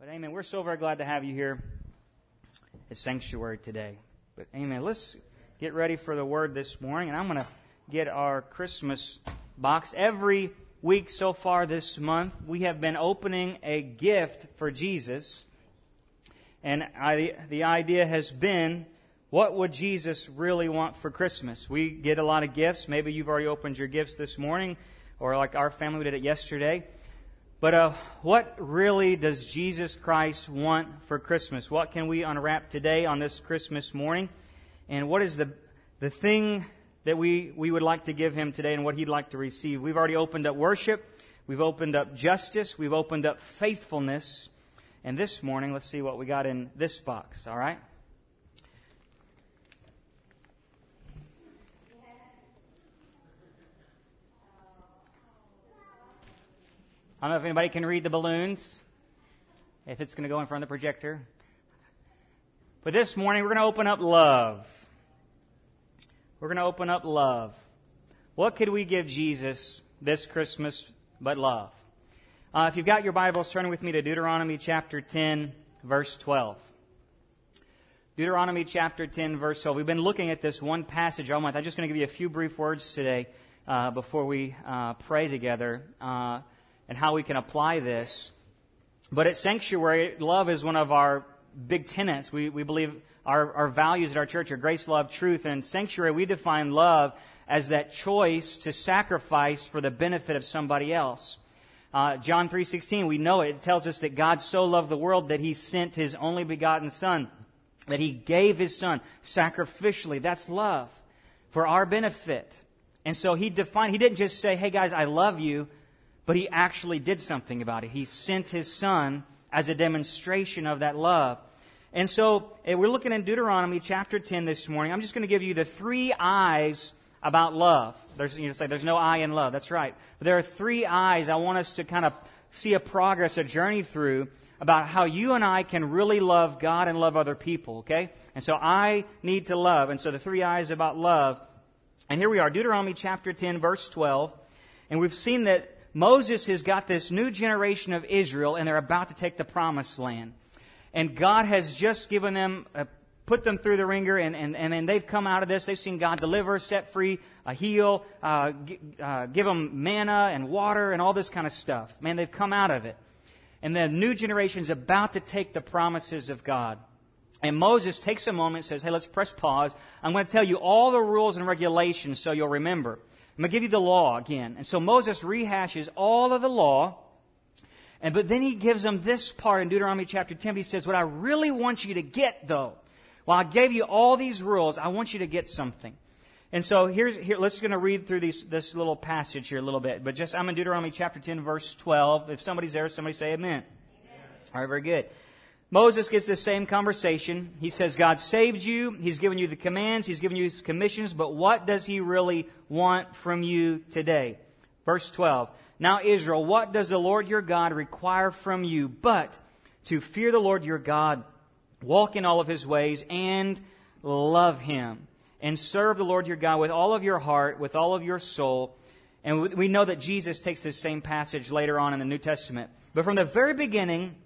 But amen. We're so very glad to have you here at Sanctuary today. But amen. Let's get ready for the word this morning. And I'm going to get our Christmas box. Every week so far this month, we have been opening a gift for Jesus. And I, the idea has been, what would Jesus really want for Christmas? We get a lot of gifts. Maybe you've already opened your gifts this morning, or like our family, we did it yesterday. But uh, what really does Jesus Christ want for Christmas? What can we unwrap today on this Christmas morning? And what is the, the thing that we, we would like to give him today and what he'd like to receive? We've already opened up worship. We've opened up justice. We've opened up faithfulness. And this morning, let's see what we got in this box, all right? I don't know if anybody can read the balloons, if it's going to go in front of the projector. But this morning, we're going to open up love. We're going to open up love. What could we give Jesus this Christmas but love? Uh, if you've got your Bibles, turn with me to Deuteronomy chapter 10, verse 12. Deuteronomy chapter 10, verse 12. We've been looking at this one passage all month. I'm just going to give you a few brief words today uh, before we uh, pray together. And how we can apply this. But at Sanctuary, love is one of our big tenets. We, we believe our, our values at our church are grace, love, truth. And Sanctuary, we define love as that choice to sacrifice for the benefit of somebody else. Uh, John 3.16, we know it. It tells us that God so loved the world that he sent his only begotten Son, that he gave his Son sacrificially. That's love for our benefit. And so he defined, he didn't just say, hey guys, I love you but he actually did something about it. He sent his son as a demonstration of that love. And so eh, we're looking in Deuteronomy chapter 10 this morning. I'm just going to give you the three eyes about love. There's, you know, say there's no I in love. That's right. But there are three eyes I want us to kind of see a progress, a journey through about how you and I can really love God and love other people, okay? And so I need to love. And so the three eyes about love. And here we are, Deuteronomy chapter 10, verse 12. And we've seen that Moses has got this new generation of Israel, and they're about to take the promised land. And God has just given them, uh, put them through the wringer, and, and, and then they've come out of this. They've seen God deliver, set free, uh, heal, uh, g- uh, give them manna and water and all this kind of stuff. Man, they've come out of it. And the new generation is about to take the promises of God. And Moses takes a moment and says, Hey, let's press pause. I'm going to tell you all the rules and regulations so you'll remember. I'm going to give you the law again. And so Moses rehashes all of the law. And but then he gives them this part in Deuteronomy chapter 10. He says, What I really want you to get, though, while I gave you all these rules, I want you to get something. And so here's here. Let's going to read through these, this little passage here a little bit. But just I'm in Deuteronomy chapter 10, verse 12. If somebody's there, somebody say Amen. amen. All right, very good. Moses gets the same conversation. He says, God saved you. He's given you the commands. He's given you his commissions. But what does he really want from you today? Verse 12. Now, Israel, what does the Lord your God require from you but to fear the Lord your God, walk in all of his ways, and love him, and serve the Lord your God with all of your heart, with all of your soul. And we know that Jesus takes this same passage later on in the New Testament. But from the very beginning,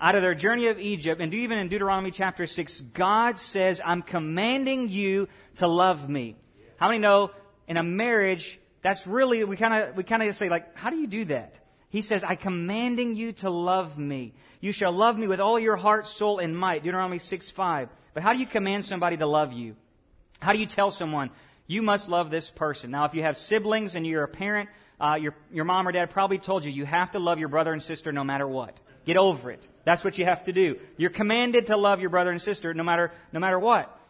out of their journey of Egypt, and even in Deuteronomy chapter 6, God says, I'm commanding you to love me. How many know in a marriage, that's really, we kind of, we kind of say like, how do you do that? He says, I commanding you to love me. You shall love me with all your heart, soul, and might. Deuteronomy 6, 5. But how do you command somebody to love you? How do you tell someone, you must love this person? Now, if you have siblings and you're a parent, uh, your, your mom or dad probably told you, you have to love your brother and sister no matter what. Get over it. That's what you have to do. You're commanded to love your brother and sister no matter, no matter what.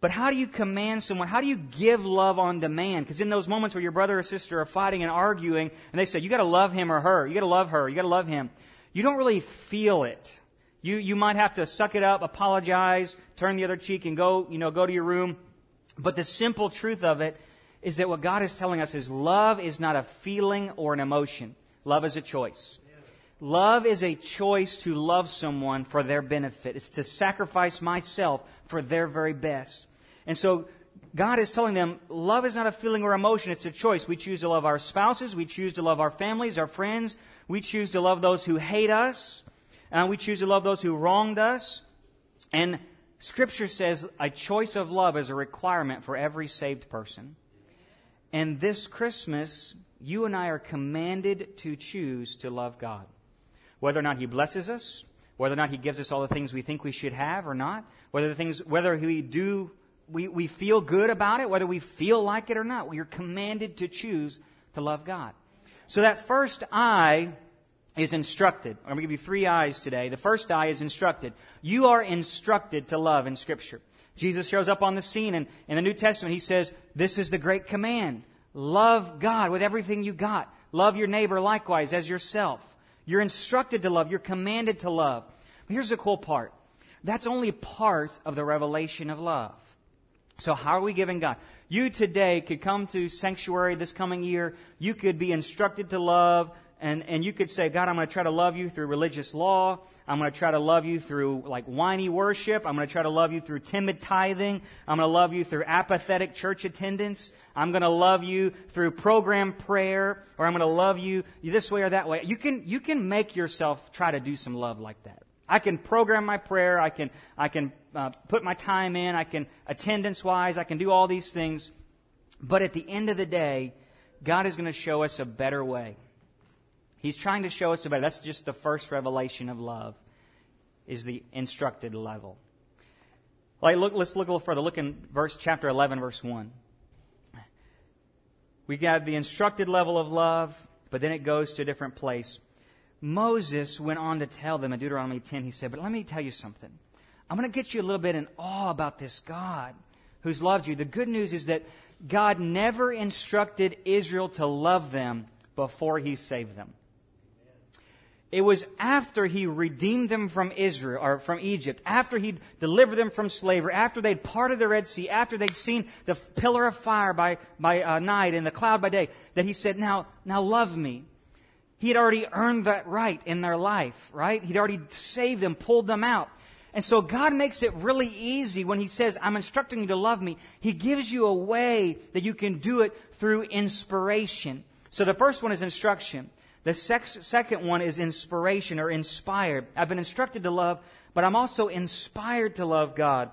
But how do you command someone? How do you give love on demand? Because in those moments where your brother or sister are fighting and arguing, and they say, you gotta love him or her, you gotta love her, you gotta love him, you don't really feel it. You, you might have to suck it up, apologize, turn the other cheek, and go, you know, go to your room. But the simple truth of it is that what God is telling us is love is not a feeling or an emotion. Love is a choice. Love is a choice to love someone for their benefit. It's to sacrifice myself for their very best. And so God is telling them love is not a feeling or emotion, it's a choice. We choose to love our spouses, we choose to love our families, our friends, we choose to love those who hate us. and we choose to love those who wronged us. And Scripture says a choice of love is a requirement for every saved person. And this Christmas, you and I are commanded to choose to love God. Whether or not He blesses us, whether or not He gives us all the things we think we should have or not, whether the things, whether we do, we, we feel good about it, whether we feel like it or not, we are commanded to choose to love God. So that first I is instructed. I'm going to give you three eyes today. The first eye is instructed. You are instructed to love in Scripture. Jesus shows up on the scene, and in the New Testament, he says, This is the great command. Love God with everything you got. Love your neighbor likewise as yourself. You're instructed to love. You're commanded to love. But here's the cool part. That's only part of the revelation of love. So how are we giving God? You today could come to sanctuary this coming year. You could be instructed to love and, and you could say, God, I'm going to try to love you through religious law. I'm going to try to love you through like whiny worship. I'm going to try to love you through timid tithing. I'm going to love you through apathetic church attendance. I'm going to love you through program prayer, or I'm going to love you this way or that way. You can, you can make yourself try to do some love like that. I can program my prayer. I can, I can uh, put my time in. I can attendance wise. I can do all these things. But at the end of the day, God is going to show us a better way. He's trying to show us about it. that's just the first revelation of love is the instructed level. Like look, let's look a little further. Look in verse chapter 11 verse 1. We got the instructed level of love, but then it goes to a different place. Moses went on to tell them in Deuteronomy 10, he said, But let me tell you something. I'm going to get you a little bit in awe about this God who's loved you. The good news is that God never instructed Israel to love them before he saved them. It was after he redeemed them from Israel or from Egypt, after he'd delivered them from slavery, after they'd parted the Red Sea, after they'd seen the pillar of fire by, by uh, night and the cloud by day, that he said, now, now love me. He had already earned that right in their life, right? He'd already saved them, pulled them out. And so God makes it really easy when He says, I'm instructing you to love me. He gives you a way that you can do it through inspiration. So the first one is instruction. The sex, second one is inspiration or inspired. I've been instructed to love, but I'm also inspired to love God.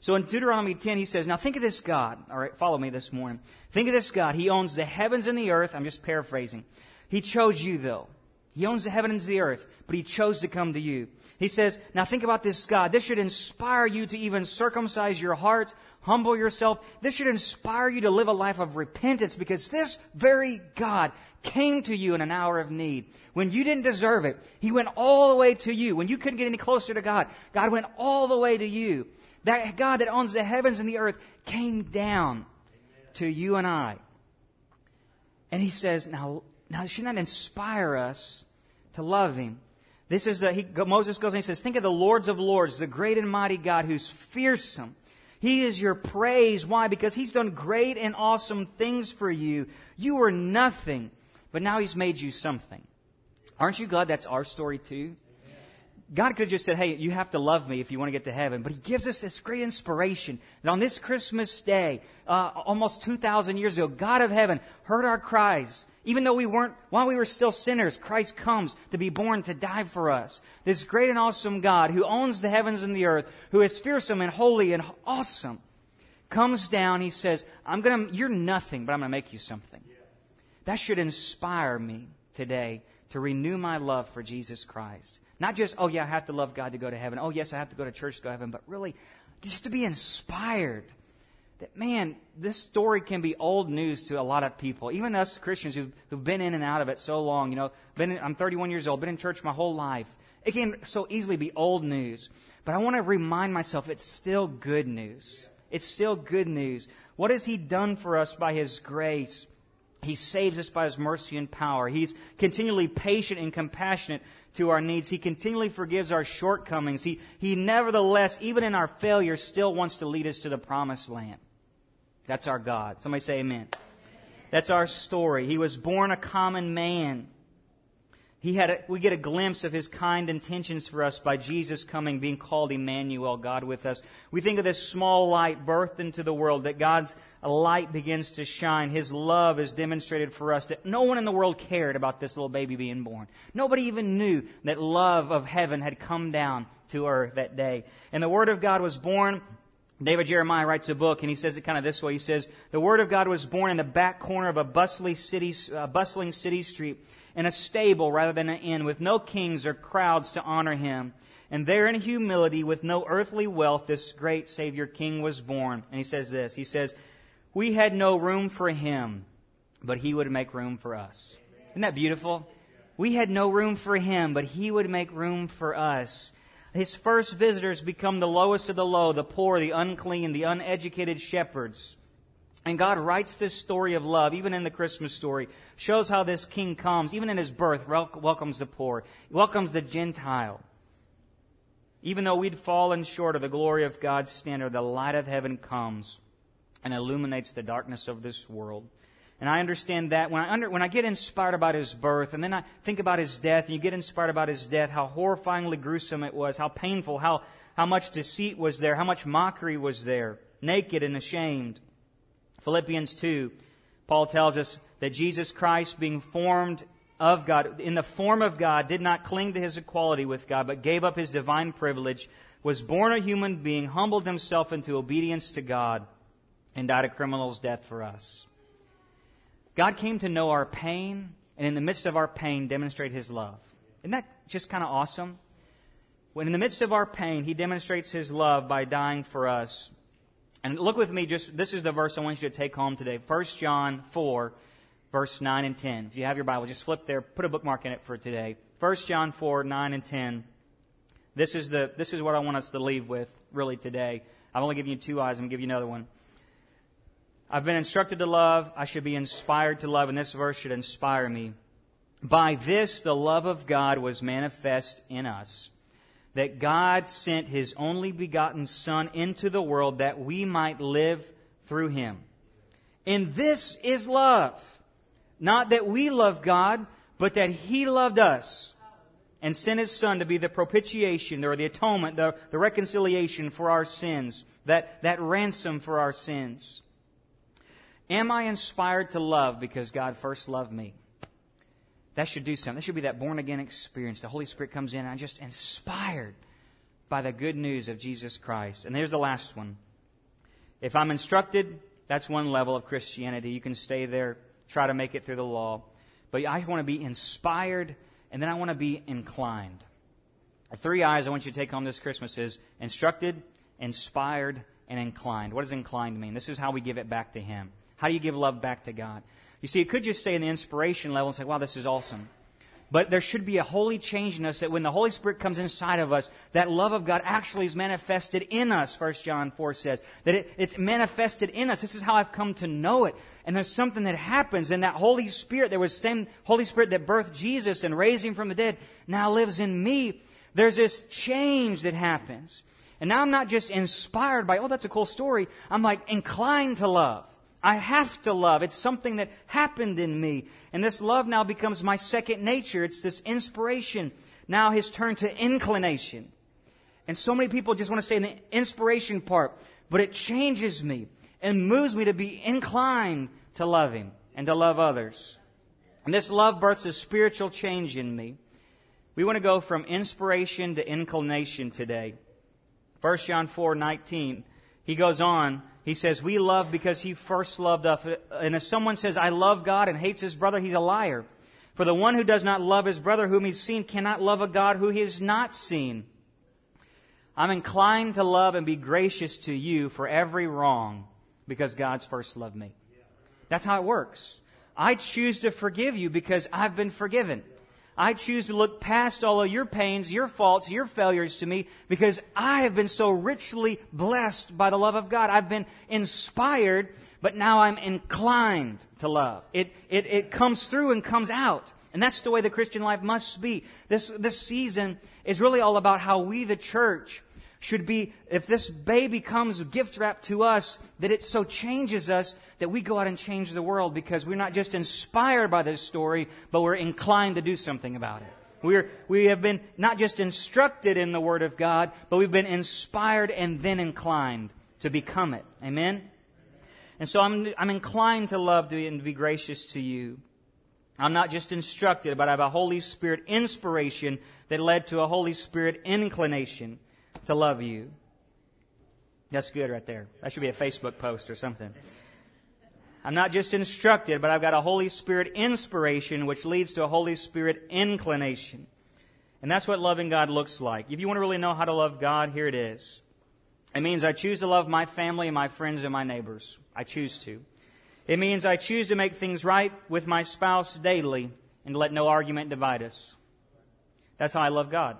So in Deuteronomy 10, he says, Now think of this God. All right, follow me this morning. Think of this God. He owns the heavens and the earth. I'm just paraphrasing. He chose you, though. He owns the heavens and the earth, but he chose to come to you. He says, Now think about this God. This should inspire you to even circumcise your hearts, humble yourself. This should inspire you to live a life of repentance because this very God came to you in an hour of need. When you didn't deserve it, He went all the way to you. When you couldn't get any closer to God, God went all the way to you. That God that owns the heavens and the earth came down to you and I. And He says, now, now should not inspire us to love Him. This is the, he, Moses goes and he says, think of the lords of lords, the great and mighty God who's fearsome. He is your praise. Why? Because he's done great and awesome things for you. You were nothing, but now He's made you something. Aren't you glad that's our story too? God could have just said, hey, you have to love me if you want to get to heaven. But He gives us this great inspiration that on this Christmas day, uh, almost 2,000 years ago, God of heaven heard our cries. Even though we weren't, while we were still sinners, Christ comes to be born to die for us. This great and awesome God who owns the heavens and the earth, who is fearsome and holy and awesome, comes down. He says, I'm going to, you're nothing, but I'm going to make you something. That should inspire me today to renew my love for Jesus Christ. Not just, oh yeah, I have to love God to go to heaven. Oh yes, I have to go to church to go to heaven, but really just to be inspired that man, this story can be old news to a lot of people, even us Christians who've, who've been in and out of it so long. You know, been in, I'm 31 years old, been in church my whole life. It can so easily be old news, but I want to remind myself it's still good news. It's still good news. What has He done for us by His grace? He saves us by His mercy and power. He's continually patient and compassionate to our needs. He continually forgives our shortcomings. He, he nevertheless, even in our failure, still wants to lead us to the promised land. That's our God. Somebody say amen. That's our story. He was born a common man. He had a, we get a glimpse of his kind intentions for us by Jesus coming, being called Emmanuel, God with us. We think of this small light birthed into the world, that God's light begins to shine. His love is demonstrated for us, that no one in the world cared about this little baby being born. Nobody even knew that love of heaven had come down to earth that day. And the Word of God was born David Jeremiah writes a book and he says it kind of this way. He says, The Word of God was born in the back corner of a bustling city, uh, bustling city street in a stable rather than an inn with no kings or crowds to honor him. And there in humility with no earthly wealth, this great Savior King was born. And he says this. He says, We had no room for him, but he would make room for us. Isn't that beautiful? We had no room for him, but he would make room for us. His first visitors become the lowest of the low, the poor, the unclean, the uneducated shepherds. And God writes this story of love, even in the Christmas story, shows how this king comes, even in his birth, welcomes the poor, welcomes the Gentile. Even though we'd fallen short of the glory of God's standard, the light of heaven comes and illuminates the darkness of this world. And I understand that when I, under, when I get inspired about his birth, and then I think about his death, and you get inspired about his death, how horrifyingly gruesome it was, how painful, how, how much deceit was there, how much mockery was there, naked and ashamed. Philippians 2, Paul tells us that Jesus Christ, being formed of God, in the form of God, did not cling to his equality with God, but gave up his divine privilege, was born a human being, humbled himself into obedience to God, and died a criminal's death for us. God came to know our pain, and in the midst of our pain, demonstrate His love. Isn't that just kind of awesome? When in the midst of our pain, He demonstrates His love by dying for us. And look with me, just this is the verse I want you to take home today. 1 John 4, verse 9 and 10. If you have your Bible, just flip there, put a bookmark in it for today. 1 John 4, 9 and 10. This is, the, this is what I want us to leave with, really, today. I've only given you two eyes, I'm going to give you another one. I've been instructed to love. I should be inspired to love, and this verse should inspire me. By this, the love of God was manifest in us, that God sent his only begotten Son into the world that we might live through him. And this is love. Not that we love God, but that he loved us and sent his Son to be the propitiation or the atonement, the, the reconciliation for our sins, that, that ransom for our sins. Am I inspired to love because God first loved me? That should do something. That should be that born again experience. The Holy Spirit comes in and I'm just inspired by the good news of Jesus Christ. And there's the last one. If I'm instructed, that's one level of Christianity. You can stay there, try to make it through the law. But I want to be inspired and then I want to be inclined. The three eyes I want you to take home this Christmas is instructed, inspired, and inclined. What does inclined mean? This is how we give it back to Him. How do you give love back to God? You see, it could just stay in the inspiration level and say, wow, this is awesome. But there should be a holy change in us that when the Holy Spirit comes inside of us, that love of God actually is manifested in us, 1 John 4 says. That it, it's manifested in us. This is how I've come to know it. And there's something that happens, and that Holy Spirit, there was the same Holy Spirit that birthed Jesus and raised him from the dead, now lives in me. There's this change that happens. And now I'm not just inspired by, oh, that's a cool story. I'm like inclined to love. I have to love. It's something that happened in me. And this love now becomes my second nature. It's this inspiration now has turned to inclination. And so many people just want to stay in the inspiration part, but it changes me and moves me to be inclined to loving and to love others. And this love births a spiritual change in me. We want to go from inspiration to inclination today. 1 John 4 19, he goes on he says, We love because he first loved us. And if someone says, I love God and hates his brother, he's a liar. For the one who does not love his brother whom he's seen cannot love a God who he has not seen. I'm inclined to love and be gracious to you for every wrong because God's first loved me. That's how it works. I choose to forgive you because I've been forgiven. I choose to look past all of your pains, your faults, your failures to me because I have been so richly blessed by the love of God. I've been inspired, but now I'm inclined to love. It, it, it comes through and comes out. And that's the way the Christian life must be. This, this season is really all about how we, the church, should be, if this baby comes gift wrapped to us, that it so changes us that we go out and change the world because we're not just inspired by this story, but we're inclined to do something about it. We're, we have been not just instructed in the Word of God, but we've been inspired and then inclined to become it. Amen? And so I'm, I'm inclined to love to, and to be gracious to you. I'm not just instructed, but I have a Holy Spirit inspiration that led to a Holy Spirit inclination to love you. That's good right there. That should be a Facebook post or something. I'm not just instructed, but I've got a Holy Spirit inspiration, which leads to a Holy Spirit inclination. And that's what loving God looks like. If you want to really know how to love God, here it is. It means I choose to love my family and my friends and my neighbors. I choose to. It means I choose to make things right with my spouse daily and let no argument divide us. That's how I love God.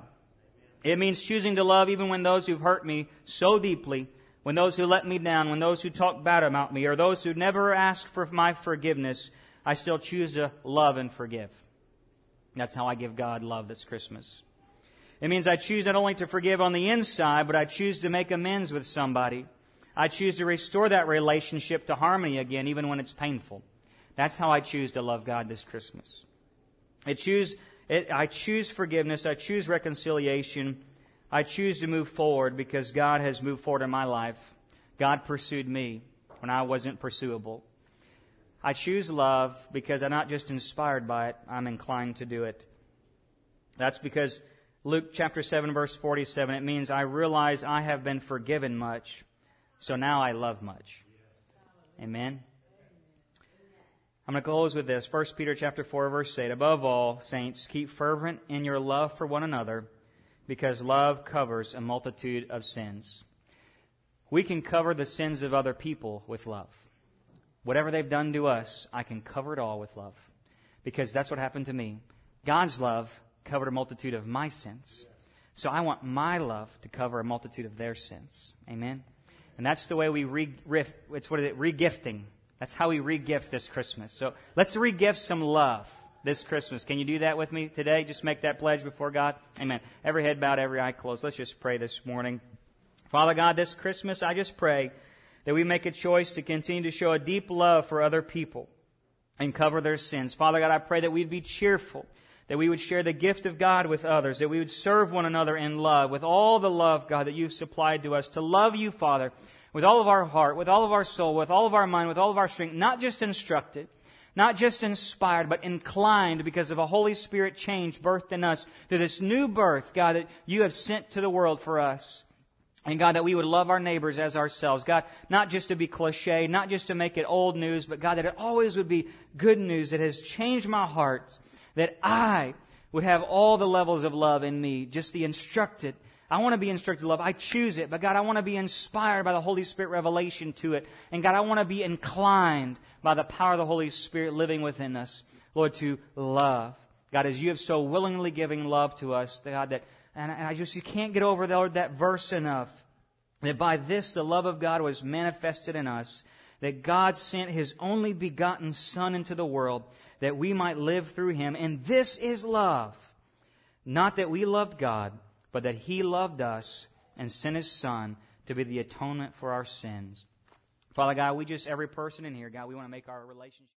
It means choosing to love even when those who've hurt me so deeply, when those who let me down, when those who talk bad about me, or those who never ask for my forgiveness, I still choose to love and forgive. That's how I give God love this Christmas. It means I choose not only to forgive on the inside, but I choose to make amends with somebody. I choose to restore that relationship to harmony again, even when it's painful. That's how I choose to love God this Christmas. I choose it, I choose forgiveness. I choose reconciliation. I choose to move forward because God has moved forward in my life. God pursued me when I wasn't pursuable. I choose love because I'm not just inspired by it, I'm inclined to do it. That's because Luke chapter 7 verse 47, it means I realize I have been forgiven much, so now I love much. Amen. I'm going to close with this. 1 Peter chapter 4 verse 8. Above all, saints, keep fervent in your love for one another because love covers a multitude of sins. We can cover the sins of other people with love. Whatever they've done to us, I can cover it all with love because that's what happened to me. God's love covered a multitude of my sins. So I want my love to cover a multitude of their sins. Amen. And that's the way we re, it's what is it, regifting. That's how we regift this Christmas. So let's regift some love this Christmas. Can you do that with me today? Just make that pledge before God. Amen. Every head bowed, every eye closed. Let's just pray this morning. Father God, this Christmas, I just pray that we make a choice to continue to show a deep love for other people and cover their sins. Father God, I pray that we'd be cheerful, that we would share the gift of God with others, that we would serve one another in love with all the love, God, that you've supplied to us, to love you, Father, with all of our heart, with all of our soul, with all of our mind, with all of our strength, not just instructed, not just inspired, but inclined because of a Holy Spirit change birthed in us through this new birth, God, that you have sent to the world for us. And God, that we would love our neighbors as ourselves. God, not just to be cliche, not just to make it old news, but God, that it always would be good news that has changed my heart, that I would have all the levels of love in me, just the instructed, I want to be instructed love. I choose it. But God, I want to be inspired by the Holy Spirit revelation to it. And God, I want to be inclined by the power of the Holy Spirit living within us, Lord, to love. God, as you have so willingly given love to us, God, that, and I just, you can't get over Lord, that verse enough. That by this the love of God was manifested in us, that God sent his only begotten Son into the world, that we might live through him. And this is love. Not that we loved God, but that He loved us and sent His Son to be the atonement for our sins. Father God, we just, every person in here, God, we want to make our relationship.